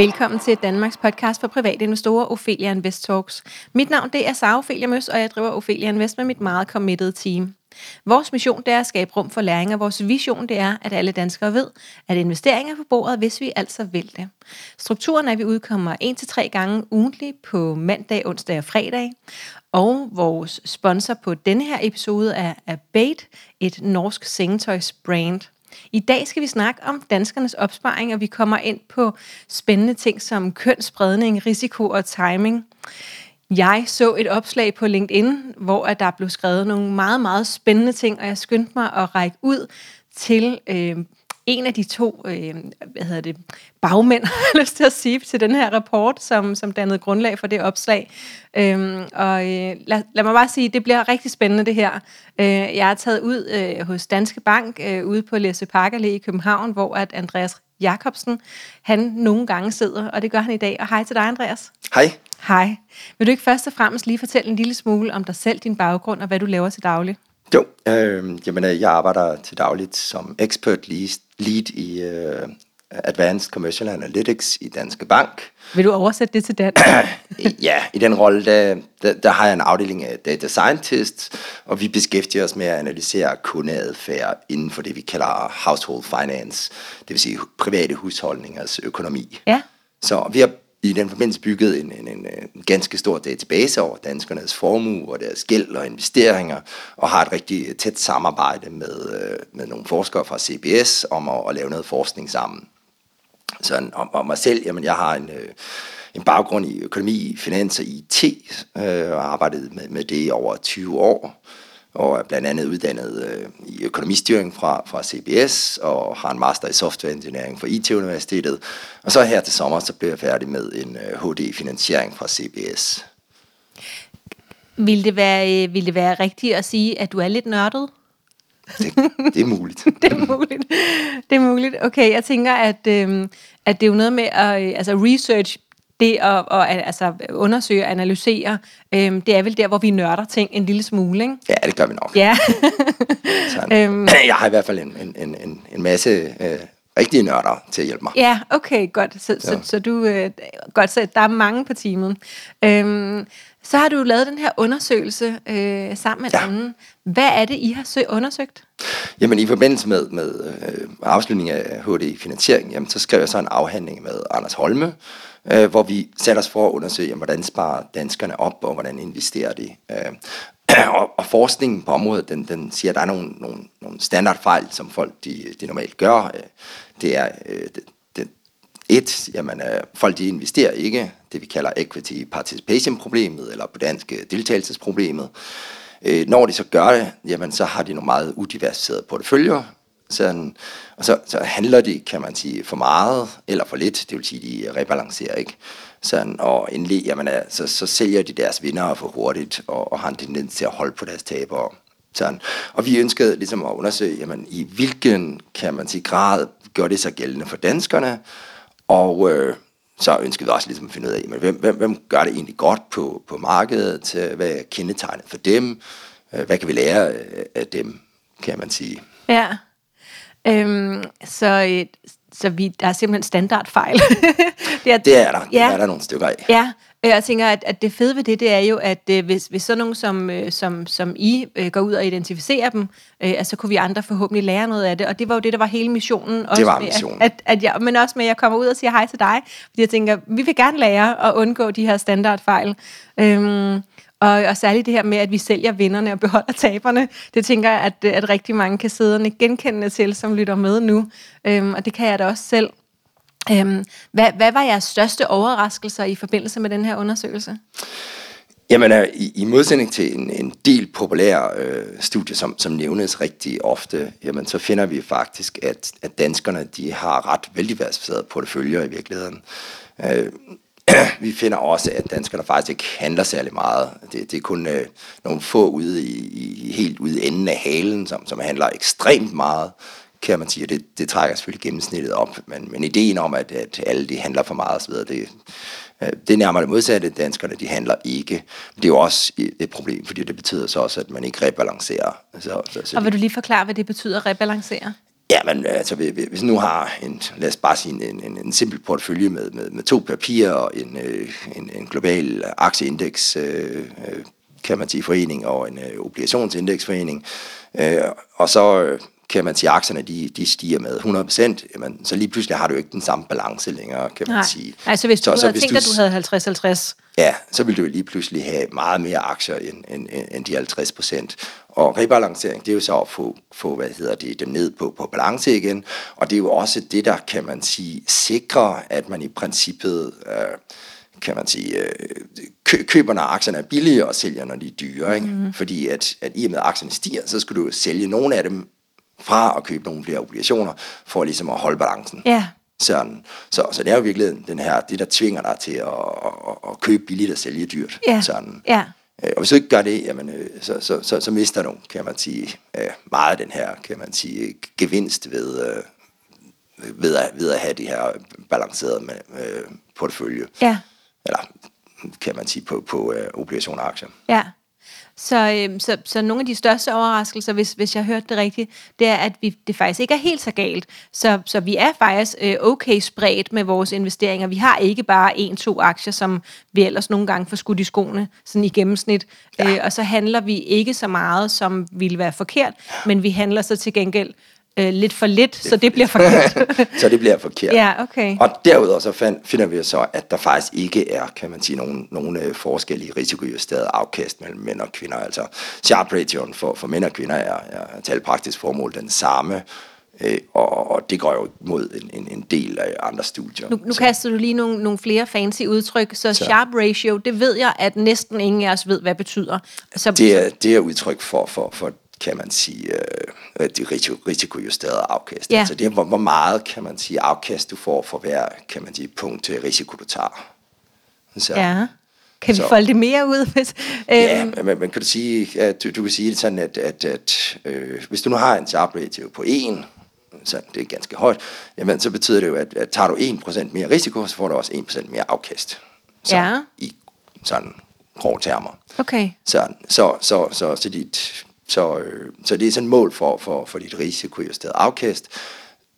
Velkommen til Danmarks podcast for private investorer, Ophelia Invest Talks. Mit navn det er Sara Ophelia Møs, og jeg driver Ophelia Invest med mit meget committed team. Vores mission det er at skabe rum for læring, og vores vision det er, at alle danskere ved, at investeringer er på bordet, hvis vi altså vil det. Strukturen er, at vi udkommer 1-3 gange ugentligt på mandag, onsdag og fredag. Og vores sponsor på denne her episode er Abate, et norsk sengetøjsbrand. I dag skal vi snakke om danskernes opsparing, og vi kommer ind på spændende ting som kønsspredning, risiko og timing. Jeg så et opslag på LinkedIn, hvor der blev skrevet nogle meget, meget spændende ting, og jeg skyndte mig at række ud til øh, en af de to øh, hvad hedder det, bagmænd, har jeg lyst til at sige, til den her rapport, som, som dannede grundlag for det opslag. Øhm, og øh, lad, lad mig bare sige, det bliver rigtig spændende det her. Øh, jeg er taget ud øh, hos Danske Bank øh, ude på Læse Parkerlæ i København, hvor at Andreas Jacobsen, han nogle gange sidder, og det gør han i dag. Og hej til dig, Andreas. Hej. Hej. Vil du ikke først og fremmest lige fortælle en lille smule om dig selv, din baggrund og hvad du laver til daglig? Jo, øh, jamen, øh, jeg arbejder til dagligt som expert lead i uh, Advanced Commercial Analytics i Danske Bank. Vil du oversætte det til dansk? ja, i den rolle, der, der, der har jeg en afdeling af data scientists, og vi beskæftiger os med at analysere kundeadfærd inden for det, vi kalder household finance, det vil sige private husholdningers økonomi. Ja. Så vi har i den forbindelse bygget en, en, en, en ganske stor database over danskernes formue og deres gæld og investeringer, og har et rigtig tæt samarbejde med, øh, med nogle forskere fra CBS om at, at lave noget forskning sammen. Så om, om mig selv, jamen jeg har en, øh, en baggrund i økonomi, finans og IT, øh, og har arbejdet med, med det i over 20 år og er blandt andet uddannet øh, i økonomistyring fra, fra CBS, og har en master i software engineering fra IT-universitetet. Og så her til sommer, så bliver jeg færdig med en øh, HD i finansiering fra CBS. Vil det, være, øh, vil det være rigtigt at sige, at du er lidt nørdet? Det, det er muligt. det er muligt. Det er muligt. Okay, jeg tænker, at, øh, at det er jo noget med at øh, altså research det at, at altså, undersøge og analysere, øhm, det er vel der, hvor vi nørder ting en lille smule, ikke? Ja, det gør vi nok. Ja. øhm. Jeg har i hvert fald en, en, en, en masse øh, rigtige nørder til at hjælpe mig. Ja, okay, godt. Så, ja. så, så du, øh, godt, så der er mange på teamet. Øhm, så har du lavet den her undersøgelse øh, sammen med ja. anden. Hvad er det, I har sø- undersøgt? Jamen i forbindelse med, med øh, afslutningen af HD Finansiering, jamen, så skrev jeg så en afhandling med Anders Holme, øh, hvor vi satte os for at undersøge, jamen, hvordan sparer danskerne op, og hvordan investerer de. Øh, og, og forskningen på området, den, den siger, at der er nogle, nogle, nogle standardfejl, som folk de, de normalt gør. Øh, det er øh, det, det, et, jamen, øh, folk de investerer ikke, det vi kalder equity participation problemet, eller på dansk øh, deltagelsesproblemet. Øh, når de så gør det, jamen, så har de nogle meget udiversificerede porteføljer, sådan, og så, så handler de, kan man sige, for meget eller for lidt, det vil sige, de rebalancerer ikke. Sådan, og endelig, jamen, øh, så, så sælger de deres vinder for hurtigt, og, og har en tendens til at holde på deres tabere. Sådan. Og vi ønskede ligesom at undersøge, jamen, i hvilken, kan man sige, grad gør det sig gældende for danskerne, og øh, så ønskede vi også ligesom at finde ud af, jamen, hvem, hvem, hvem gør det egentlig godt på, på markedet, hvad er kendetegnet for dem, øh, hvad kan vi lære øh, af dem, kan man sige. Ja. Øhm, så, øh, så vi, der er simpelthen standardfejl. det, er, det er der. Ja, det er der nogle stykker af. Ja, jeg tænker, at, at det fede ved det, det er jo, at øh, hvis, hvis sådan nogen som, øh, som, som I går ud og identificerer dem, øh, så kunne vi andre forhåbentlig lære noget af det. Og det var jo det, der var hele missionen. Også det var missionen. Med, at, at jeg, men også med, at jeg kommer ud og siger hej til dig. Fordi jeg tænker, vi vil gerne lære at undgå de her standardfejl. Øhm, og, og særligt det her med, at vi sælger vinderne og beholder taberne, det tænker jeg, at, at rigtig mange kan sidde og genkende til, som lytter med nu. Øhm, og det kan jeg da også selv. Øhm, hvad, hvad var jeres største overraskelser i forbindelse med den her undersøgelse? Jamen, øh, i, i modsætning til en, en del populære øh, studier, som, som nævnes rigtig ofte, jamen, så finder vi faktisk, at, at danskerne de har ret veldiversificerede porteføljer i virkeligheden. Øh, vi finder også, at danskerne faktisk ikke handler særlig meget. Det, det er kun øh, nogle få ude i, i, helt ude enden af halen, som, som handler ekstremt meget, kan man sige. Det, det trækker selvfølgelig gennemsnittet op, men, men ideen om, at, at alle de handler for meget osv., det, øh, det er nærmere det modsatte. Danskerne, de handler ikke. Det er jo også et problem, fordi det betyder så også, at man ikke rebalancerer. Så, så, så og vil du lige forklare, hvad det betyder at rebalancere? Ja, men altså, hvis nu har en, lad os bare sige, en, en, en simpel portefølje med, med, med to papirer og en, øh, en, en global aktieindeks, øh, øh, kan man sige, forening og en øh, obligationsindeksforening, øh, og så øh, kan man sige, at aktierne de, de stiger med 100%, jamen, så lige pludselig har du ikke den samme balance længere, kan man Nej. sige. Altså hvis du så, så, hvis tænkt, at du havde 50-50, Ja, så vil du lige pludselig have meget mere aktier end, end, end de 50 procent. Og rebalancering, det er jo så at få, få hvad hedder det, dem ned på, på balance igen. Og det er jo også det, der kan man sige, sikrer, at man i princippet, øh, kan man sige, øh, kø, køber, når aktierne er billige, og sælger, når de er dyre. Ikke? Mm. Fordi at, at i og med, at aktierne stiger, så skal du sælge nogle af dem fra at købe nogle flere obligationer, for ligesom at holde balancen. ja. Sådan. Så, så det er jo virkelig den her, det, der tvinger dig til at, at, at købe billigt og sælge dyrt. Ja. Sådan. Ja. Øh, Og hvis du ikke gør det, jamen, øh, så, så, så, så mister du, kan man sige, øh, meget af den her, kan man sige, gevinst ved, ved, at, ved at have de her balancerede med, øh, portefølje. Ja. Eller kan man sige på, på obligationer og aktier. Ja. Så, øhm, så, så nogle af de største overraskelser, hvis, hvis jeg hørte det rigtigt, det er, at vi, det faktisk ikke er helt så galt. Så, så vi er faktisk øh, okay spredt med vores investeringer. Vi har ikke bare en-to aktier, som vi ellers nogle gange får skudt i skoene, sådan i gennemsnit. Ja. Øh, og så handler vi ikke så meget, som ville være forkert, men vi handler så til gengæld øh, lidt for lidt, så det bliver forkert. så det bliver forkert. ja, okay. Og derudover så find, finder vi så, at der faktisk ikke er, kan man sige, nogen, nogen øh, forskel i risikojusteret afkast mellem mænd og kvinder. Altså Sharp Ration for, for mænd og kvinder er, er til praktisk formål den samme, øh, og, og det går jo mod en, en, en del af andre studier. Nu, nu Så- kaster du lige nogle, nogle flere fancy udtryk, så, så sharp ratio, det ved jeg, at næsten ingen af os ved, hvad betyder. Så, det, er, det er udtryk for, for, for kan man sige, øh, det risiko, risikojusterede afkast. Ja. Altså det er, hvor, hvor meget, kan man sige, afkast du får for hver, kan man sige, punkt til risiko, du tager. Så, ja. Kan vi Så- folde det mere ud? Hvis, Ja, øhm, men, men, kan du sige, at du, du kan sige det sådan, at, at, at øh, hvis du nu har en sharp ratio på 1, så det er ganske højt, jamen så betyder det jo, at, at tager du 1% mere risiko, så får du også 1% mere afkast. Så, Ja. I sådan grå termer. okay. Så, så, så, så, så, dit, så, øh, så det er sådan et mål for, for, for dit risikojusteret afkast.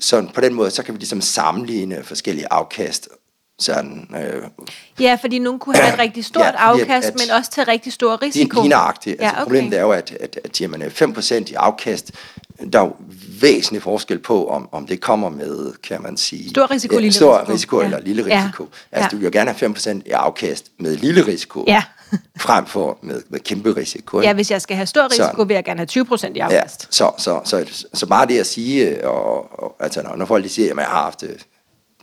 Så på den måde, så kan vi ligesom sammenligne forskellige afkast. Sådan, øh, Ja, fordi nogen kunne have et rigtig stort Ja, afkast, at- men også til rigtig stor risiko. Lige nøjagtigt. Altså, Ja, okay. Problemet er jo, at, at, at jamen, 5% i afkast, der er jo væsentlig forskel på, om, om det kommer med, kan man sige... Stor risiko, lille stor risiko. risiko Ja. eller lille Ja. risiko. Altså, Ja. du vil jo gerne have 5% i afkast med lille risiko, Ja. frem for med, med kæmpe risiko. ikke? Ja, hvis jeg skal have stor risiko, Så- vil jeg gerne have 20 procent i Ja, afkast. så, så, så, så bare det at sige, og, og, altså når, når folk de siger, at jeg har haft øh,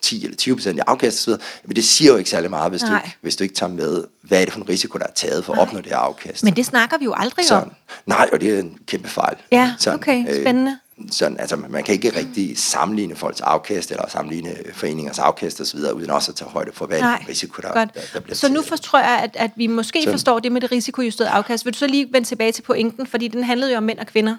10 eller 20 procent i afkast osv., men det siger jo ikke særlig meget, hvis du, Nej. ikke, hvis du ikke tager med, hvad er det for en risiko, der er taget for at opnå det her afkast. Men det snakker vi jo aldrig sådan. om. Nej, og det er en kæmpe fejl. Ja, sådan, okay, spændende. Øh, sådan, altså, man kan ikke rigtig sammenligne folks afkast, eller sammenligne foreningers afkast osv., uden også at tage højde for, hvad er det for risiko, der, godt. der, der bliver så nu taget. forstår jeg, at, at vi måske Sådan. forstår det med det risikojusterede afkast. Vil du så lige vende tilbage til pointen, fordi den handlede jo om mænd og kvinder.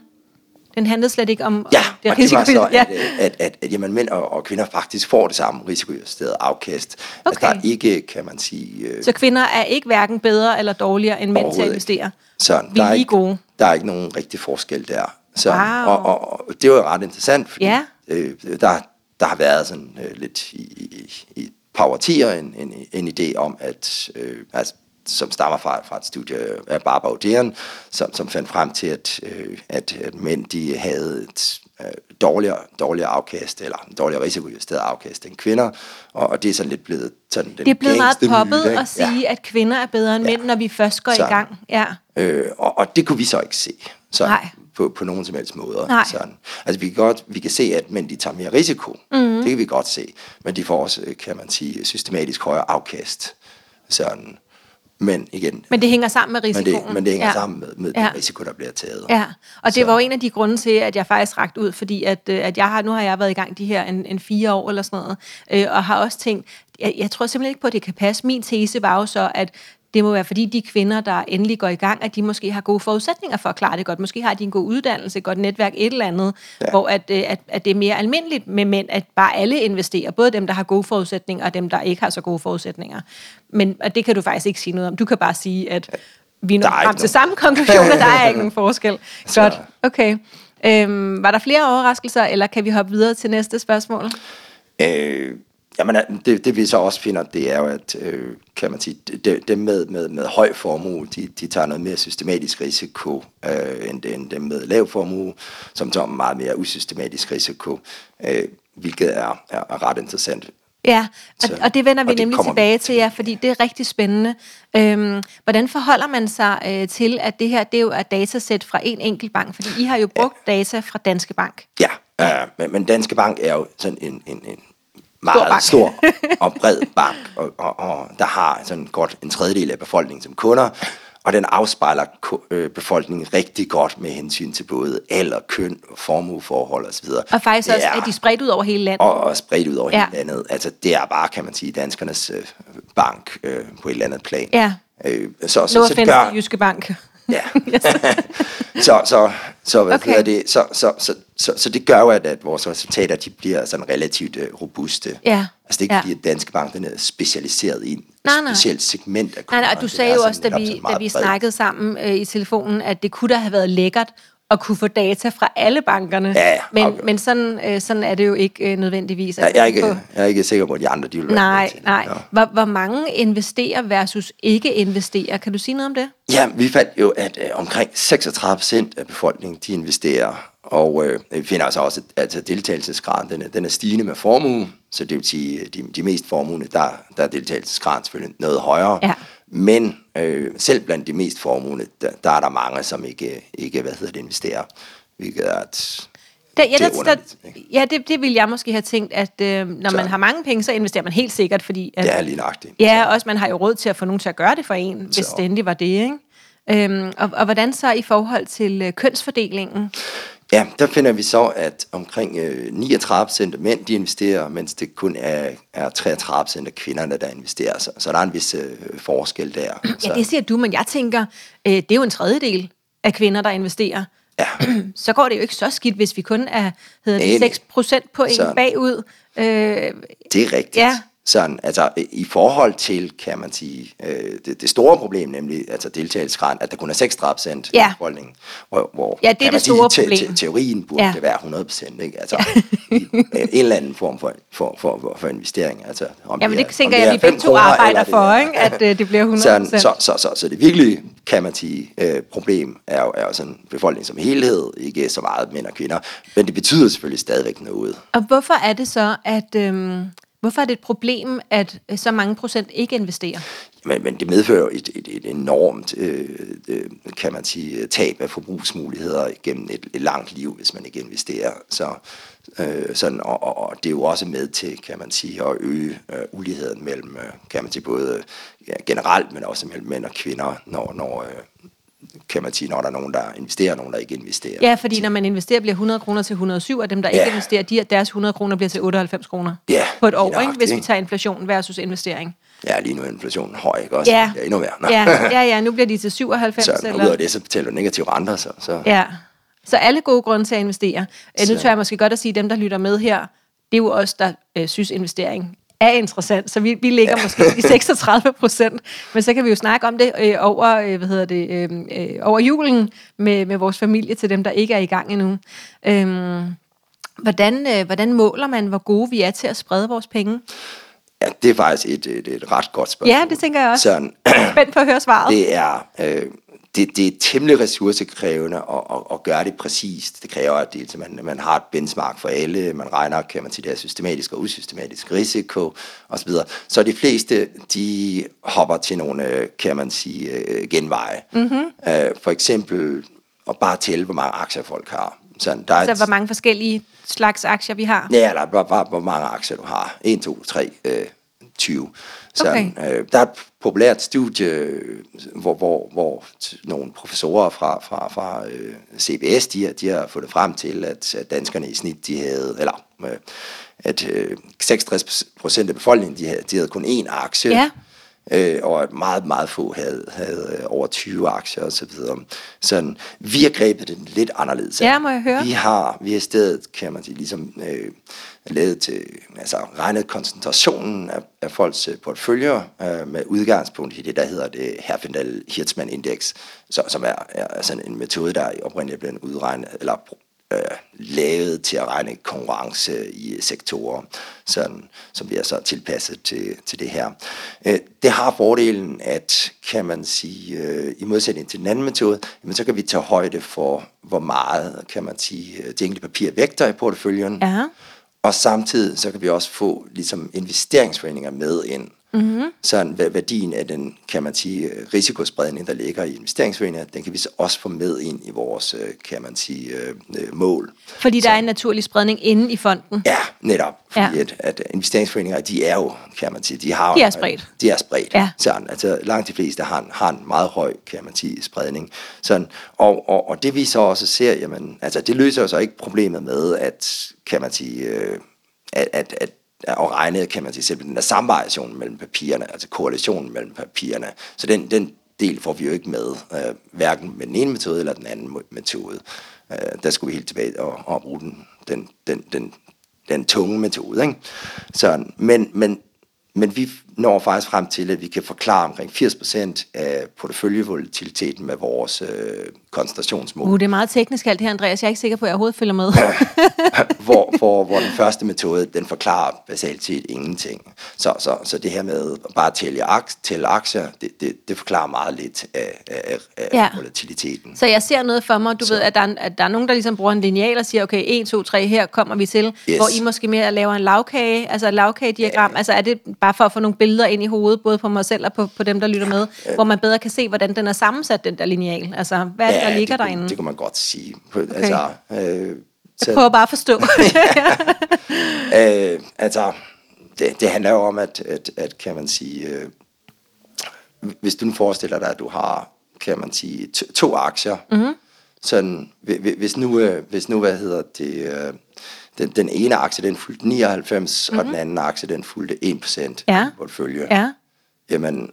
Den handlede slet ikke om, Ja, det og det var så, at, at, at, at, jamen, mænd og, og kvinder faktisk får det samme risikojusterede afkast. Okay. At der er ikke, kan man sige... Øh, Så kvinder er ikke hverken bedre eller dårligere end mænd til at investere. Så Vi der er er lige ikke, gode. Der er ikke nogen rigtig forskel der. Så, Wow. og, og, og det var jo ret interessant, fordi Ja. øh, der, der har været sådan øh, lidt i, i, i et par årtier en, en, en idé om, at øh, altså, som stammer fra, fra et studie af Barbara Odean, som, som fandt frem til, at, øh, at, at mænd de havde et øh, dårligere, dårligere afkast, eller dårligere risikojusteret afkast end kvinder, og, og det er sådan lidt blevet sådan den Det er blevet meget poppet myte, at sige, at kvinder er bedre end Ja. mænd, når vi først går i Så. gang. Ja. Øh, og, og det kunne vi så ikke se. Så Nej. På, på nogen som helst måder. Nej. Sådan. Altså vi kan, godt, vi kan se, at mænd de tager mere risiko. Mm. Det kan vi godt se. Men de får også, kan man sige, systematisk højere afkast. Sådan. Men igen, Men det hænger sammen med men risikoen. det, men det hænger ja. sammen med, med Ja. den risiko, der bliver taget. Ja, og det Så- var jo en af de grunde til, at jeg faktisk rakt ud, fordi at, øh, at jeg har, nu har jeg været i gang de her en, en fire år eller sådan noget, øh, og har også tænkt, jeg, jeg tror simpelthen ikke på, at det kan passe. Min tese var jo så, at det må være, fordi de kvinder, der endelig går i gang, at de måske har gode forudsætninger for at klare det godt. Måske har de en god uddannelse, et godt netværk, et eller andet, ja. Hvor at, øh, at, at det er mere almindeligt med mænd, at bare alle investerer, både dem, der har gode forudsætninger, og dem, der ikke har så gode forudsætninger. Men og det kan du faktisk ikke sige noget om. Du kan bare sige, at vi når er frem til samme konklusioner, der er ikke nogen forskel. Så- Godt, okay. Øhm, var der flere overraskelser, eller kan vi hoppe videre til næste spørgsmål? Øh, jamen, det, det vi så også finder, det er jo, at øh, kan man sige, dem de med, med, med høj formue, de, de tager noget mere systematisk risiko, øh, end, end dem med lav formue, som tager meget mere usystematisk risiko, øh, hvilket er, er, er ret interessant. Ja, og, så, og det vender vi nemlig tilbage til, ja, fordi det er rigtig spændende. Øhm, hvordan forholder man sig øh, til, at det her det er jo er datasæt fra en enkelt bank? Fordi I har jo brugt ja. data fra Danske Bank. Ja, øh, men, men Danske Bank er jo sådan en, en, en meget stor, stor og bred bank, og, og, og der har sådan godt en tredjedel af befolkningen som kunder, og den afspejler øh, befolkningen rigtig godt med hensyn til både alder, køn, formueforhold osv. Og faktisk det også, er, at de spredt ud over hele landet. Og, og spredt ud over ja. hele landet. Altså, det er bare, kan man sige, danskernes øh, bank øh, på et eller andet plan. Ja. Øh, så, så, no så, så det gør, Jyske Bank. Ja. så, så, så, hvad okay. det, så, så, så, så, så det gør jo, at, at vores resultater de bliver sådan relativt uh, robuste. Ja. Altså det er ikke ja. fordi, at Danske Bank den er specialiseret i en nej, nej. specielt segment af kunder. Nej, nej, du sagde jo også, da vi, da vi snakkede sammen øh, i telefonen, at det kunne da have været lækkert at kunne få data fra alle bankerne. Ja, men, okay. men sådan, øh, sådan er det jo ikke øh, nødvendigvis. Ja, jeg, er ikke, jeg er ikke sikker på, at de andre de vil være Nej, nej. Ja. Hvor, hvor mange investerer versus ikke investerer? Kan du sige noget om det? Ja, vi fandt jo, at øh, omkring 36 procent af befolkningen, de investerer. Og øh, vi finder altså også, at altså, deltagelsesgraden den er, den er stigende med formue. Så det vil sige, de, de mest formuende, der, der er deltagelsesgraden selvfølgelig noget højere. Ja. Men øh, selv blandt de mest formuende, der, der er der mange, som ikke, ikke hvad hedder det, investerer. Hvilket er et, det, ja, det, der, ja det, det vil jeg måske have tænkt, at øh, når så. man har mange penge, så investerer man helt sikkert, fordi... At, det er lige nøjagtigt. Ja, så. også man har jo råd til at få nogen til at gøre det for en, hvis så. det endelig var det, ikke? Øhm, og, og hvordan så i forhold til øh, kønsfordelingen? Ja, der finder vi så, at omkring øh, 39 procent af mænd de investerer, mens det kun er, er 33 procent af kvinderne, der investerer. Så, så der er en vis øh, forskel der. Ja, så. det siger du, men jeg tænker, øh, det er jo en tredjedel af kvinder, der investerer. Ja. så går det jo ikke så skidt, hvis vi kun er hedder det, 6 procent på en bagud. Øh, det er rigtigt. Ja, sådan, altså i forhold til, kan man sige, øh, det, det store problem, nemlig altså deltagelsesgraden, at der kun er 36 procent ja. i befolkningen, hvor, hvor ja, det er det store sige, problem. Te, te, teorien burde ja. det være 100 procent, ikke? Altså ja. i, en eller anden form for, for, for, for investering. Altså, om Jamen det, det tænker jeg, at vi begge to arbejder for, ikke? at øh, det bliver 100 sådan, så, så, så, så, det virkelig, kan man sige, øh, problem er jo, er jo sådan befolkningen som helhed, ikke så meget mænd og kvinder, men det betyder selvfølgelig stadigvæk noget. Og hvorfor er det så, at... Øh, Hvorfor er det et problem, at øh, så mange procent ikke investerer? Men, men det medfører et, et, et enormt, øh, øh, kan man sige, tab af forbrugsmuligheder gennem et, et langt liv, hvis man ikke investerer. Så, øh, sådan, og, og, og det er jo også med til, kan man sige, at øge øh, uligheden mellem, øh, kan man sige, både ja, generelt, men også mellem mænd og kvinder, når, når øh, kan man sige, når der er nogen, der investerer, og nogen, der ikke investerer. Ja, fordi når man investerer, bliver 100 kroner til 107, og dem, der ja. ikke investerer, de, deres 100 kroner bliver til 98 kroner ja, på et år, ikke? hvis vi tager inflation versus investering. Ja, lige nu er inflationen høj, ikke også? Ja. ja endnu mere. Nå. Ja, ja, ja, nu bliver de til 97. Så eller? ud af det, så betaler du negative renter. Så, så. Ja, så alle gode grunde til at investere. Så. Nu tør jeg måske godt at sige, at dem, der lytter med her, det er jo os, der øh, synes, investering er interessant, så vi, vi ligger måske i 36 procent, men så kan vi jo snakke om det øh, over, øh, hvad hedder det, øh, øh, over julen med, med vores familie til dem, der ikke er i gang endnu. Øh, hvordan, øh, hvordan måler man, hvor gode vi er til at sprede vores penge? Ja, det er faktisk et, et, et ret godt spørgsmål. Ja, det tænker jeg også. Sådan, Spændt på at høre svaret. Det er, øh, det, det er temmelig ressourcekrævende at, at, at gøre det præcist. Det kræver, at det, man, man har et benchmark for alle, man regner, kan man sige, det er systematisk og usystematisk risiko osv. Så de fleste, de hopper til nogle, kan man sige, øh, genveje. Mm-hmm. For eksempel at bare tælle, hvor mange aktier folk har. Sådan, der er så et, hvor mange forskellige slags aktier vi har? Ja, der er bare, bare hvor mange aktier du har. 1, 2, 3, øh, 20. Sådan, okay. øh, der er et populært studie, hvor, hvor, hvor nogle professorer fra, fra, fra øh, CBS, de, har, de har fundet frem til, at, at danskerne i snit, de havde, eller øh, at øh, 66 procent af befolkningen, de havde, de havde kun én aktie. Ja. Øh, og at meget, meget få havde, havde øh, over 20 aktier og så videre. Sådan, vi har grebet den lidt anderledes. Ja, må jeg høre. Vi har, vi har i stedet, kan man sige, ligesom øh, lavet til, altså regnet koncentrationen af, af folks øh, portføljer øh, med udgangspunkt i det, der hedder det Herfindahl Hirtzman Index, så, som er, er sådan en metode, der oprindeligt blevet udregnet, eller øh, lavet til at regne konkurrence i sektorer, sådan, som vi er så tilpasset til, til det her. Øh, det har fordelen, at kan man sige, øh, i modsætning til den anden metode, jamen, så kan vi tage højde for, hvor meget, kan man sige, øh, de enkelte papir vægter i porteføljen. Ja. Og samtidig så kan vi også få ligesom investeringsforeninger med ind. Mm-hmm. Sådan værdien af den, kan man sige, risikospredning, der ligger i investeringsforeninger, den kan vi så også få med ind i vores, øh, kan man sige, øh, øh, mål. Fordi der er en naturlig spredning inde i fonden. Ja, netop. Fordi Ja. At, at investeringsforeninger, de er jo, kan man sige, de har De er spredt. De er spredt. Ja. Sådan, altså langt de fleste har en, har en meget høj, kan man sige, spredning. Sådan, og, og, og det vi så også ser, jamen, altså det løser jo så ikke problemet med, at, kan man sige, øh, at, at, at og regnet, kan man sige, selv den der samvariation mellem papirerne, altså korrelationen mellem papirerne. Så den, den del får vi jo ikke med, øh, hverken med den ene metode eller den anden metode. Øh, der skulle vi helt tilbage og, og bruge den, den, den, den, den tunge metode. Ikke? Så, men, men, men vi når faktisk frem til, at vi kan forklare omkring 80% af porteføljevolatiliteten med vores øh, koncentrationsmål. Uh, det er meget teknisk alt her, Andreas. Jeg er ikke sikker på, at jeg overhovedet følger med. hvor, hvor, hvor den første metode, den forklarer basalt set ingenting. Så, så, så det her med bare at tælle, aks, tælle aktier, det, det, det forklarer meget lidt af, af, af Ja. ja. volatiliteten. Så jeg ser noget for mig, du ved, at der, er, at der er nogen, der ligesom bruger en lineal og siger, okay, 1, 2, 3, her kommer vi til, Yes. hvor I måske mere laver en lavkage, altså et lavkagediagram, altså er det bare for at få nogle billeder ind i hovedet, både på mig selv og på, på dem, der lytter med, hvor man bedre kan se, hvordan den er sammensat, den der lineal, altså hvad det, der ligger det, derinde? Det kunne man godt sige. Okay. Altså, øh, Jeg så, prøver bare at forstå. øh, altså, det, det handler jo om, at, at, at kan man sige, øh, hvis du nu forestiller dig, at du har, kan man sige, to, to aktier, Mhm. mm-hmm. sådan, hvi- hvi- hvis nu, øh, hvis nu, hvad hedder det, øh, den, den ene aktie, den fulgte 99, mm-hmm. og den anden aktie, den fulgte 1% Mhm. Ja. i portefølje. ja. Jamen,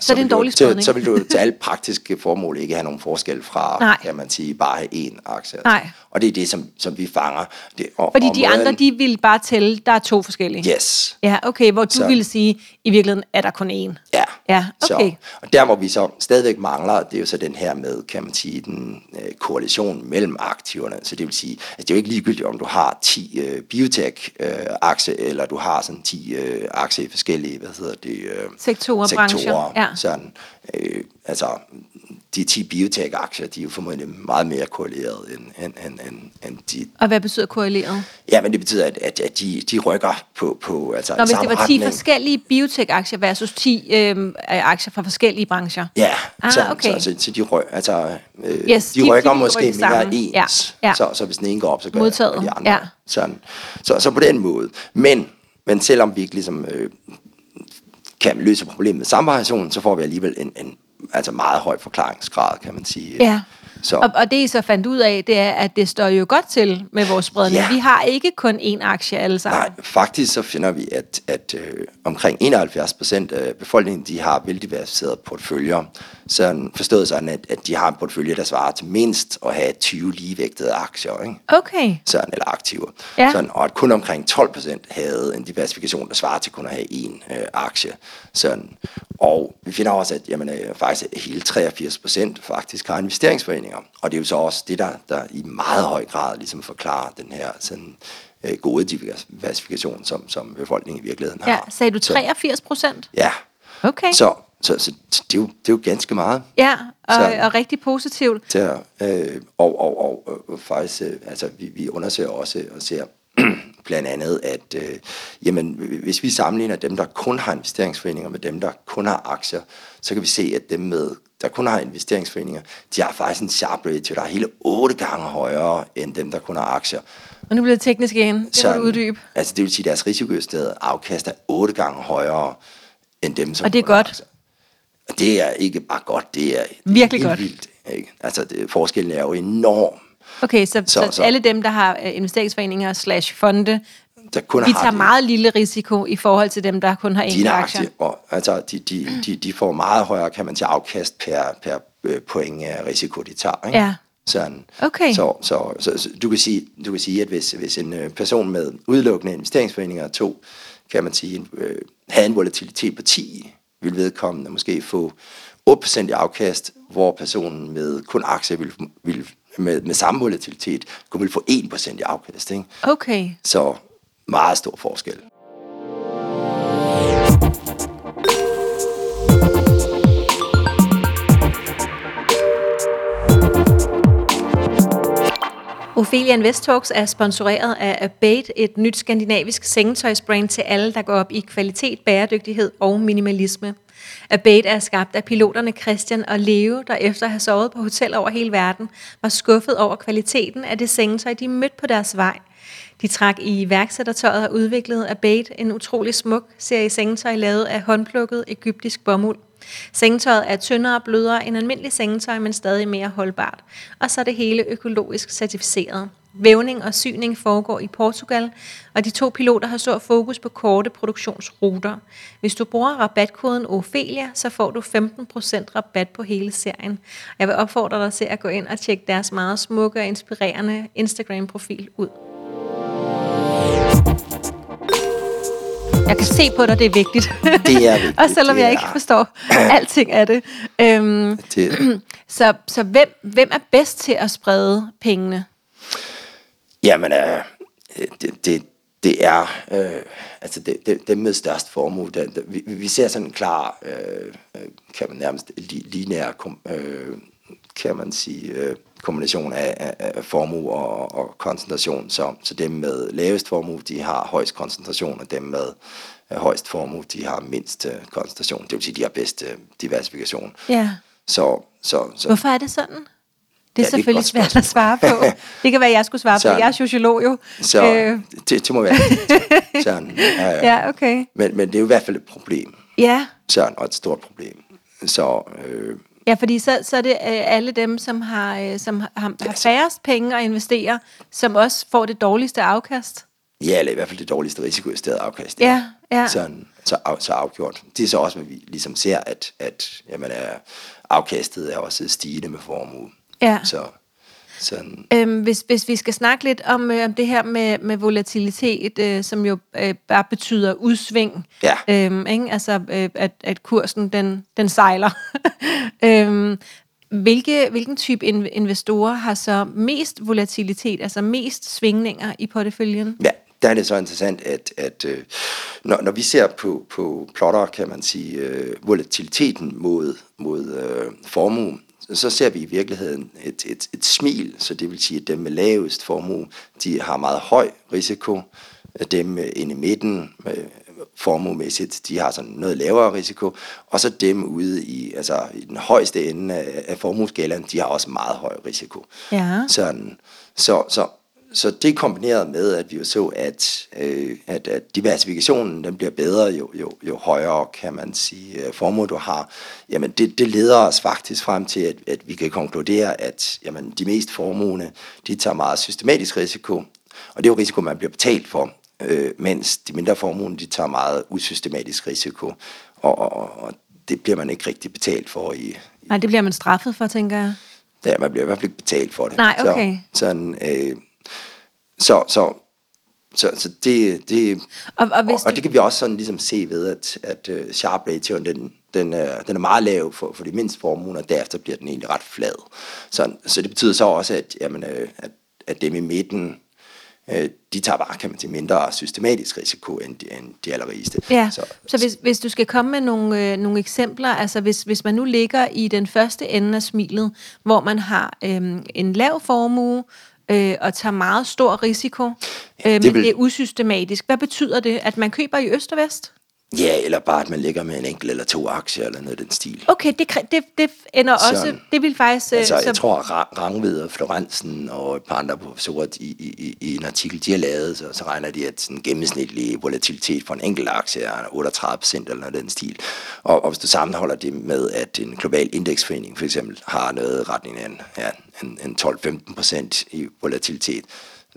Så er det en vil du- dårlig så, så vil du til alle praktiske formål ikke have nogen forskel fra, Nej. kan man sige, bare have én aktie. Nej. Og det er det, som, som vi fanger. Det, og, Fordi og de andre, de vil bare tælle, der er to forskellige. Yes. Ja, okay, hvor du Så- ville sige, i virkeligheden er der kun én. Ja. Ja, okay. Så, og der, hvor vi så stadigvæk mangler, det er jo så den her med, kan man sige, den øh, korrelation mellem aktiverne. Så det vil sige, at det er jo ikke ligegyldigt, om du har 10 øh, biotech-aktier, eller du har sådan 10 øh, aktier i forskellige, hvad hedder det? Øh, Sektorer, brancher, ja. Sådan, øh, altså, de 10 biotech-aktier, de er jo formodentlig meget mere korreleret end, end, end, end, end de... Og hvad betyder korreleret? Ja, men det betyder, at, at, at de, de rykker på, på altså Nå, hvis det var 10 retning. forskellige biotech-aktier versus 10 øh, aktier fra forskellige brancher. Ja, Ah, så, okay. så, så, så de, ryk, altså, øh, Yes, de, de- rykker de måske rykker mere sammen. ens. Ja, ja. Så, så hvis den ene går op, så gør Modtaget, de andre. ja. Sådan. Så, så på den måde. Men, men selvom vi ikke ligesom, øh, kan løse problemet med samvariationen, så får vi alligevel en, en altså meget høj forklaringsgrad, kan man sige. Ja. Så, Og, og det I så fandt ud af, det er, at det står jo godt til med vores spredning. Ja. Vi har ikke kun én aktie alle sammen. Nej, faktisk så finder vi, at, at øh, omkring 71 procent af befolkningen, de har veldiversificerede porteføljer. Sådan, forstået sådan, at, at de har en portefølje, der svarer til mindst at have 20 ligevægtede aktier, ikke? Okay. Sådan, eller aktiver. Ja. Sådan, og at kun omkring 12 procent havde en diversifikation, der svarer til kun at have én øh, aktie. Sådan. Og vi finder også, at jamen, øh, faktisk hele 83 procent faktisk har investeringsforeninger. Og det er jo så også det, der, der i meget høj grad ligesom forklarer den her sådan, øh, gode diversifikation, som, som befolkningen i virkeligheden har. Ja, sagde du Så- 83 procent? Ja, Okay. så, så, så, så det, er jo, det er jo ganske meget. Ja, og, Så- og rigtig positivt. Der, øh, og, og, og, og faktisk, øh, altså vi, vi undersøger også og ser blandt andet, at øh, jamen, hvis vi sammenligner dem, der kun har investeringsforeninger med dem, der kun har aktier, så kan vi se, at dem med, der kun har investeringsforeninger, de har faktisk en sharp ratio, der er hele otte gange højere end dem, der kun har aktier. Og nu bliver det teknisk igen. Det må du uddybe. Altså det vil sige, at deres risikojusterede afkast er otte gange højere end dem, som Og det er godt. aktier. Og det er ikke bare godt, det er det Virkelig godt. vildt. Ikke? Altså det, forskellen er jo enorm. Okay, så, så, Så- så så- alle dem, der har øh, investeringsforeninger slash fonde, Der kun vi har tager det- meget lille risiko i forhold til dem, der kun har én aktie. og, altså, de, de, de, de får meget højere, kan man sige, afkast per, per øh, point af risiko, de tager. Ikke? Ja. Sådan. Okay. Så, så, så, så du, kan sige, du kan sige, at hvis, hvis en øh, person med udelukkende investeringsforeninger to, kan man sige, en, øh, havde en volatilitet på 10, ville vedkommende måske få 8% i afkast, hvor personen med kun aktier ville, ville med, med samme volatilitet, kunne vel få 1% i afkast. Ikke? Okay. Så meget stor forskel. Ophelia Invest Talks er sponsoreret af Abate, et nyt skandinavisk sengetøjsbrand til alle, der går op i kvalitet, bæredygtighed og minimalisme. Abate er skabt af piloterne Christian og Leo, der efter at have sovet på hotel over hele verden, var skuffet over kvaliteten af det sengetøj, de mødte på deres vej. De trak i værksættertøjet og udviklede Abate, en utrolig smuk serie sengetøj lavet af håndplukket egyptisk bomuld. Sengetøjet er tyndere og blødere end almindelig sengetøj, men stadig mere holdbart. Og så er det hele økologisk certificeret. Vævning og syning foregår i Portugal, og de to piloter har stor fokus på korte produktionsruter. Hvis du bruger rabatkoden Ophelia, så får du 15% rabat på hele serien. Jeg vil opfordre dig til at gå ind og tjekke deres meget smukke og inspirerende Instagram-profil ud. Jeg kan se på dig, det er vigtigt. Det er vigtigt. Også selvom jeg er, ikke forstår alting af det. Øhm, Det, så så hvem, hvem er bedst til at sprede pengene? Jamen, øh, det, det, det er øh, altså det, det, dem med størst formue. Den, den, vi, vi ser sådan en klar, øh, øh, kan man nærmest li, linær, kom, øh, kan man sige, øh, kombination af, af, af formue og, og koncentration. Så, så dem med lavest formue, de har højst koncentration, og dem med øh, højst formue, de har mindst øh, koncentration. Det vil sige, de har bedst øh, diversifikation. Ja. Så, så, så Hvorfor er det sådan? Det er Ja, det er selvfølgelig svært at svare på. Det kan være, at jeg skulle svare på. Sådan. Jeg er sociolog jo. så Øh, det, det må være sådan. Ja, ja. ja, okay. Men, men det er jo i hvert fald et problem. Ja, Sådan, og et stort problem. Så øh, ja fordi så, så er det øh, alle dem, som har, øh, som har, har altså- færrest penge at investere, som også får det dårligste afkast. ja, eller i hvert fald det dårligste risikojusterede afkast. Ja, ja. Sådan, så, af, så afgjort. Det er så også, hvad vi ligesom ser, at, at jamen, er, afkastet er også stigende med formue. Ja. Så sådan, Øhm, hvis, hvis vi skal snakke lidt om, øh, om det her med, med volatilitet, øh, som jo øh, bare betyder udsving, Ja. øhm, ikke? altså øh, at, at kursen den, den sejler. øhm, hvilke, hvilken type in- investorer har så mest volatilitet, altså mest svingninger i porteføljen? Ja, der er det så interessant, at, at øh, når, når vi ser på, på plotter, kan man sige, øh, volatiliteten mod, mod øh, formue, så ser vi i virkeligheden et, et, et smil, så det vil sige, at dem med lavest formue, de har meget høj risiko. Dem inde i midten, øh, formuemæssigt, de har sådan noget lavere risiko. Og så dem ude i, altså, i den højeste ende af, af formueskalaen, de har også meget høj risiko. Ja. Sådan, så, så, så det kombineret med, at vi jo så, at, øh, at, at diversifikationen den bliver bedre, jo, jo, jo højere kan man sige øh, formue du har, jamen det, det leder os faktisk frem til, at, at vi kan konkludere, at jamen, de mest formuende, de tager meget systematisk risiko, og det er jo risiko, man bliver betalt for, øh, mens de mindre formuende, de tager meget usystematisk risiko, og, og, og det bliver man ikke rigtig betalt for i, Nej, det bliver man straffet for, tænker jeg. Ja, man bliver i hvert fald ikke betalt for det. Nej, okay. Så, sådan, øh, så, så, så, så det, det, Og, og og, og det kan vi også sådan ligesom se ved, at, at uh, sharp ratio, den, den, er, den er meget lav for, for de mindste formuer, og derefter bliver den egentlig ret flad. Så, så det betyder så også, at, jamen, øh, at, at dem i midten, øh, de tager bare, kan man sige, mindre systematisk risiko end de, end de allerrigeste. Ja, så, så hvis, hvis du skal komme med nogle, øh, nogle eksempler, altså hvis, hvis man nu ligger i den første ende af smilet, hvor man har øh, en lav formue øh, og tager meget stor risiko, øh, det men vil- det er usystematisk. Hvad betyder det? At man køber i øst og vest? Ja, eller bare, at man ligger med en enkelt eller to aktier, eller noget i den stil. Okay, det, det, det ender også, Sådan. det vil faktisk... øh, Altså, så- jeg tror, at Rangved og Florensen og et par andre professorer i, i, i, i en artikel, de har lavet, så, så regner de, at sådan gennemsnitlig volatilitet for en enkelt aktie er 38 procent eller noget i den stil. Og, og hvis du sammenholder det med, at en global indeksforening for eksempel har noget i retning af en, ja, en, en 12-15 procent i volatilitet,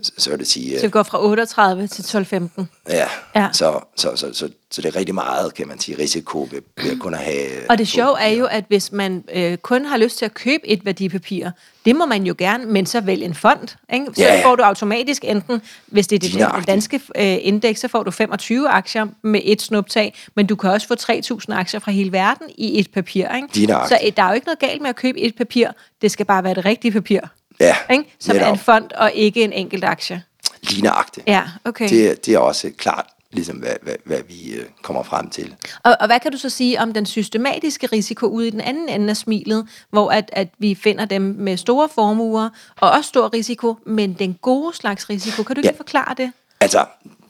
så, vil det sige, så vi går fra 38 til 12-15. ja, Ja. Så, så, så, så, så det er rigtig meget, kan man sige, risiko ved, ved at kun at have... Og det sjove er jo, at hvis man øh, kun har lyst til at købe et værdipapir, det må man jo gerne, men så vælg en fond. Ikke? Så Ja, ja. får du automatisk enten, hvis det er det, det danske øh, indeks, så får du 25 aktier med et snuptag, men du kan også få 3.000 aktier fra hele verden i et papir. Ikke? Så øh, der er jo ikke noget galt med at købe et papir, det skal bare være det rigtige papir. Ja, ikke? som er en netop. fond og ikke en enkelt aktie. Ligneragtigt. Ja, okay. Det, det er også klart, ligesom hvad, hvad, hvad vi øh, kommer frem til. Og, og hvad kan du så sige om den systematiske risiko ude i den anden ende af smilet, hvor at, at vi finder dem med store formuer og også stor risiko, men den gode slags risiko? Kan du ikke ja. forklare det? Altså,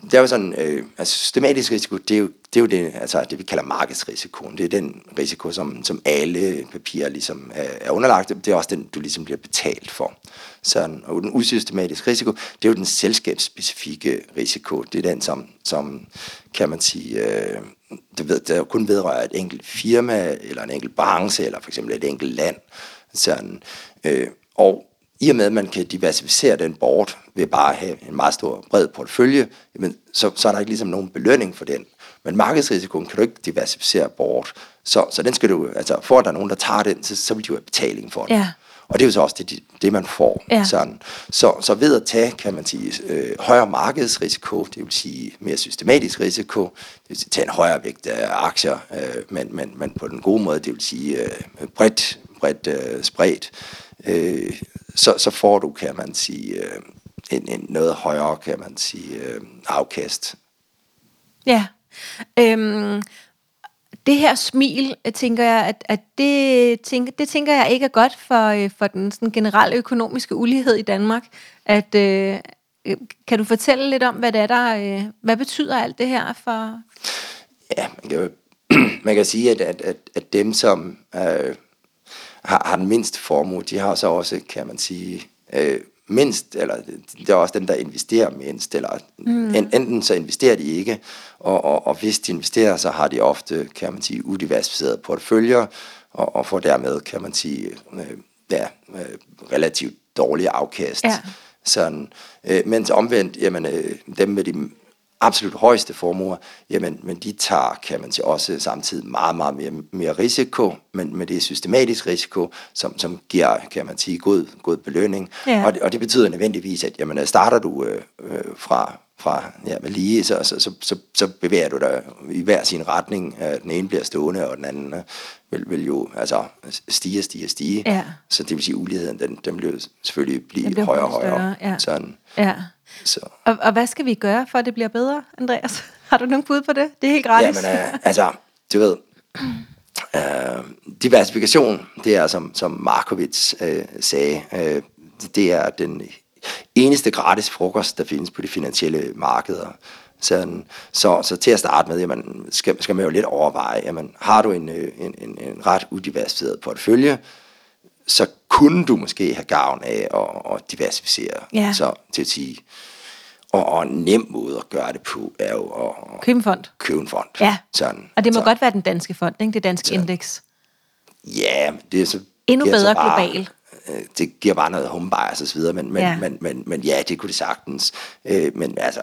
det er jo sådan, øh, altså systematisk risiko, det er jo det, er jo det, altså det vi kalder markedsrisikoen. Det er den risiko, som, som alle papirer ligesom er, er underlagt. Det er også den, du ligesom bliver betalt for. Sådan, og den usystematiske risiko, det er jo den selskabsspecifikke risiko. Det er den, som, som kan man sige, øh, det ved, der kun vedrører et enkelt firma, eller en enkelt branche, eller for eksempel et enkelt land. Sådan, øh, og i og med, at man kan diversificere den bort ved bare at have en meget stor, bred portefølje, jamen, så, så er der ikke ligesom nogen belønning for den. Men markedsrisikoen kan du ikke diversificere bort. Så, så den skal du, altså for at der er nogen, der tager den, så, så vil de jo have betaling for den. Ja. Og det er jo så også det, det man får. Ja. Sådan. Så, så ved at tage, kan man sige, øh, højere markedsrisiko, det vil sige mere systematisk risiko, det vil sige tage en højere vægt af aktier, øh, men, men, men på den gode måde, det vil sige øh, bredt, bredt øh, spredt, øh, så, så får du, kan man sige, øh, en, en noget højere, kan man sige, øh, afkast. Ja. Øhm, det her smil, øh, tænker jeg, at, at det, tænker, det tænker jeg ikke er godt for, øh, for den sådan, generelle økonomiske ulighed i Danmark. At, øh, øh, kan du fortælle lidt om, hvad det er, der, øh, hvad betyder alt det her for... Ja, man kan, jo, man kan sige, at, at, at, at dem, som øh, har, har den mindste formue, de har så også, kan man sige, øh, mindst, eller det er også dem, der investerer mindst, eller mm. en, enten så investerer de ikke, og, og, og hvis de investerer, så har de ofte, kan man sige, udiversificerede porteføljer, og, og får dermed, kan man sige, øh, ja, øh, relativt dårlige afkast. Ja. Sådan, øh, mens omvendt, jamen, øh, dem med de absolut højeste formuer, jamen, men de tager, kan man sige, også samtidig meget, meget mere, mere risiko, men, men det er systematisk risiko, som, som giver, kan man sige, god, god belønning. Ja. Og, det, og det betyder nødvendigvis, at jamen, starter du øh, øh, fra, fra ja, med lige, så, så, så, så, så bevæger du dig i hver sin retning. Den ene bliver stående, og den anden øh, vil, vil jo altså, stige, stige, stige. Ja. Så det vil sige, at uligheden, den, den vil jo selvfølgelig blive Den højere og højere. ja. Sådan, Ja. Så. Og, og hvad skal vi gøre, for at det bliver bedre, Andreas? Har du nogen bud på det? Det er helt gratis. Jamen, øh, altså, du ved, øh, diversifikation, det er, som, som Markovits øh, sagde, øh, det er den eneste gratis frokost, der findes på de finansielle markeder. Sådan, så, så til at starte med, jamen, skal, skal man jo lidt overveje, jamen, har du en, øh, en, en, en ret udiversificeret portefølje, så kunne du måske have gavn af at, at diversificere. Ja. Så til at sige, og, og en nem måde at gøre det på, er jo at, Køb en fond. købe en fond. Ja. Sådan, Og det må så, godt være den danske fond, ikke? det danske indeks. Ja, det er så... Endnu giver så bedre bare, global. øh, Det giver bare noget home bias og så videre, men, men, Ja. men, men, men ja, det kunne det sagtens. Øh, men altså,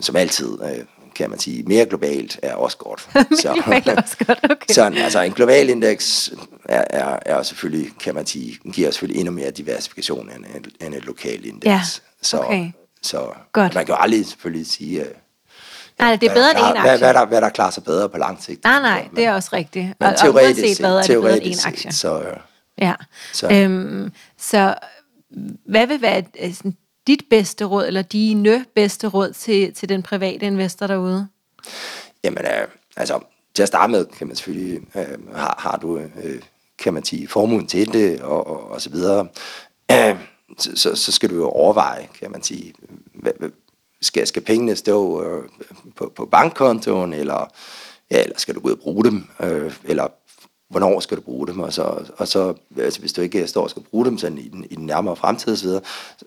som altid, øh, kan man sige, mere globalt er også godt. globalt er også godt, okay. Sådan, altså en global indeks er, er, er selvfølgelig, kan man sige, giver selvfølgelig endnu mere diversifikation end, et- end et lokalt indeks. Ja, så, okay. så Godt. man kan jo aldrig selvfølgelig sige, øh, Nej, det er hvad bedre der end en klar- Hvad, aktie. hvad, der, hvad der klarer sig bedre på lang sigt. Nej, nej, Men- det er også rigtigt. men Og, teoretisk uanset hvad, er det bedre end en aktie. set, så, øh, Ja. Så. Øhm, så hvad vil være øh, sådan, dit bedste råd, eller dine bedste råd til, til den private investor derude? Jamen, øh, altså, til at starte med, kan man selvfølgelig, øh, har, har du, øh, kan man sige, formuen til det, og, og, og så videre. Øh, så, så, så skal du jo overveje, kan man sige, hvad, hvad, skal, skal pengene stå øh, på, på bankkontoen, eller, ja, eller skal du gå ud og bruge dem, øh, eller hvornår skal du bruge dem, og så, og så altså, hvis du ikke står og skal bruge dem sådan i, den, i den nærmere fremtid og så,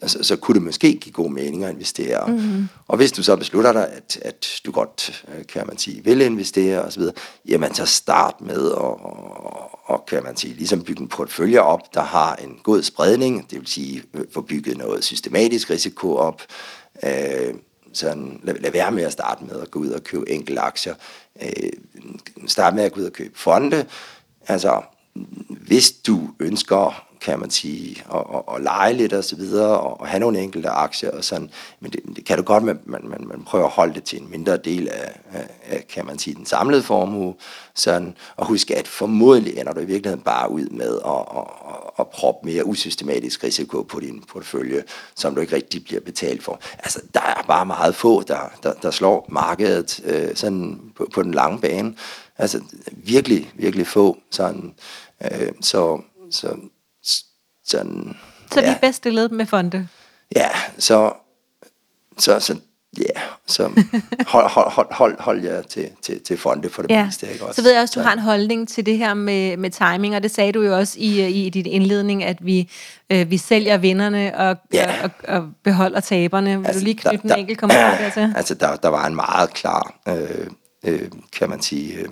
så, så kunne det måske give god mening at investere. Mm-hmm. Og hvis du så beslutter dig, at, at du godt, øh, kan man sige, vil investere og så videre, jamen så start med at, og, og kan man sige, ligesom bygge en portefølje op, der har en god spredning, det vil sige øh, få bygget noget systematisk risiko op, øh, sådan, lad, lad være med at starte med at gå ud og købe enkelte aktier. Øh, start med at gå ud og købe fonde. Altså, hvis du ønsker, kan man sige, og, og, og lege lidt og så videre, og, og have nogle enkelte aktier og sådan. Men det, det kan du godt, man, man, man prøver at holde det til en mindre del af, af, af kan man sige, den samlede formue. Sådan. Og husk, at formodentlig ender du i virkeligheden bare ud med at, at, at, at proppe mere usystematisk risiko på din portefølje, som du ikke rigtig bliver betalt for. Altså, der er bare meget få, der, der, der slår markedet øh, sådan på, på den lange bane. Altså, virkelig, virkelig få. Sådan, øh, så, så, sådan, Så ja. vi er bedst stillet med fonde. Ja, så, så, så ja, så hold, hold, hold, hold, hold jer til, til, til fonde for det Ja, meste. Ikke også? så ved jeg også, du har en holdning til det her med, med timing, og det sagde du jo også i, i din indledning, at vi, øh, vi sælger vinderne og, Ja. og, og, og beholder taberne. Vil Altså, du lige der- knytte en der- enkelt kommentar dertil? Altså, der, der var en meget klar, øh, øh, kan man sige, øh,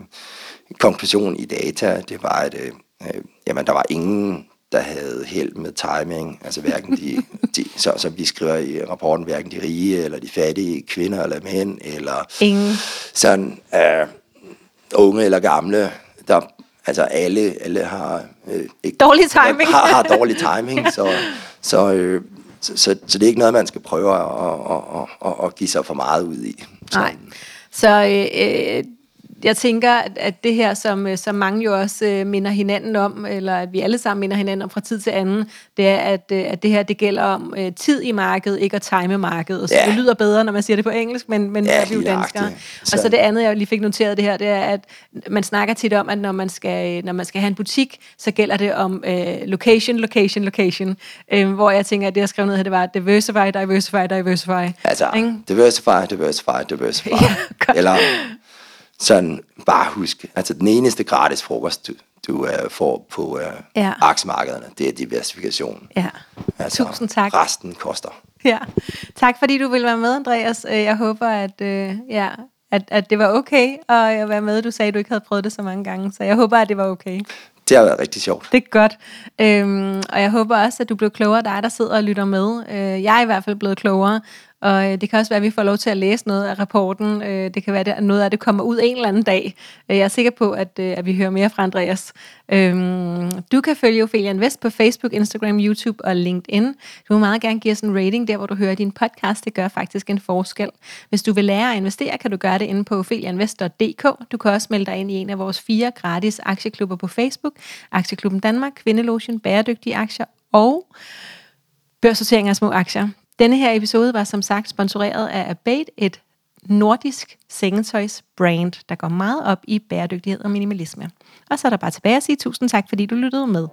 konklusion i data. Det var, at øh, øh, jamen, der var ingen, der havde held med timing. Altså hverken de, de så, som vi skriver i rapporten, hverken de rige eller de fattige, kvinder eller mænd, eller Ingen. sådan øh, unge eller gamle, der altså alle, alle har øh, ikke, Dårlig timing. har, har dårlig timing, så, så, øh, så, så, så det er ikke noget, man skal prøve at, at, at, at, at give sig for meget ud i. Så, Nej. Så øh, øh, jeg tænker, at, at det her, som, øh, som mange jo også øh, minder hinanden om, eller at vi alle sammen minder hinanden om fra tid til anden, det er, at, øh, at det her, det gælder om øh, tid i markedet, ikke at time markedet. Så Ja. det lyder bedre, når man siger det på engelsk, men, men Ja, vi er jo danskere. Og så Så- det andet, jeg lige fik noteret det her, det er, at man snakker tit om, at når man skal, når man skal have en butik, så gælder det om øh, location, location, location. Øh, hvor jeg tænker, at det, jeg skrev ned her, det var diversify, diversify, diversify. Altså, Ikke? diversify, diversify, diversify. Ja, godt. Eller sådan, bare husk, altså den eneste gratis frokost, du, du uh, får på uh, Ja. aktiemarkederne, det er diversifikation. Ja. Altså, Tusind tak. Resten koster. Ja, tak fordi du ville være med, Andreas. Øh, Jeg håber, at, øh, ja, at, at det var okay at være med. Du sagde, at du ikke havde prøvet det så mange gange, så jeg håber, at det var okay. Det har været rigtig sjovt. Det er godt. Øhm, og jeg håber også, at du blev klogere, dig der sidder og lytter med. Øh, jeg er i hvert fald blevet klogere, og øh, det kan også være, at vi får lov til at læse noget af rapporten. Øh, det kan være, at noget af det kommer ud en eller anden dag. Øh, jeg er sikker på, at, øh, at vi hører mere fra Andreas. Øhm, du kan følge Ophelia Invest på Facebook, Instagram, YouTube og LinkedIn. Du må meget gerne give os en rating der, hvor du hører din podcast. Det gør faktisk en forskel. Hvis du vil lære at investere, kan du gøre det inde på opheliainvest.dk. Du kan også melde dig ind i en af vores fire gratis aktieklubber på Facebook. Aktieklubben Danmark, Kvindelotion, Bæredygtige Aktier og Børssortering af små aktier. Denne her episode var som sagt sponsoreret af Abate, et nordisk sengetøjsbrand, der går meget op i bæredygtighed og minimalisme. Og så er der bare tilbage at sige tusind tak, fordi du lyttede med.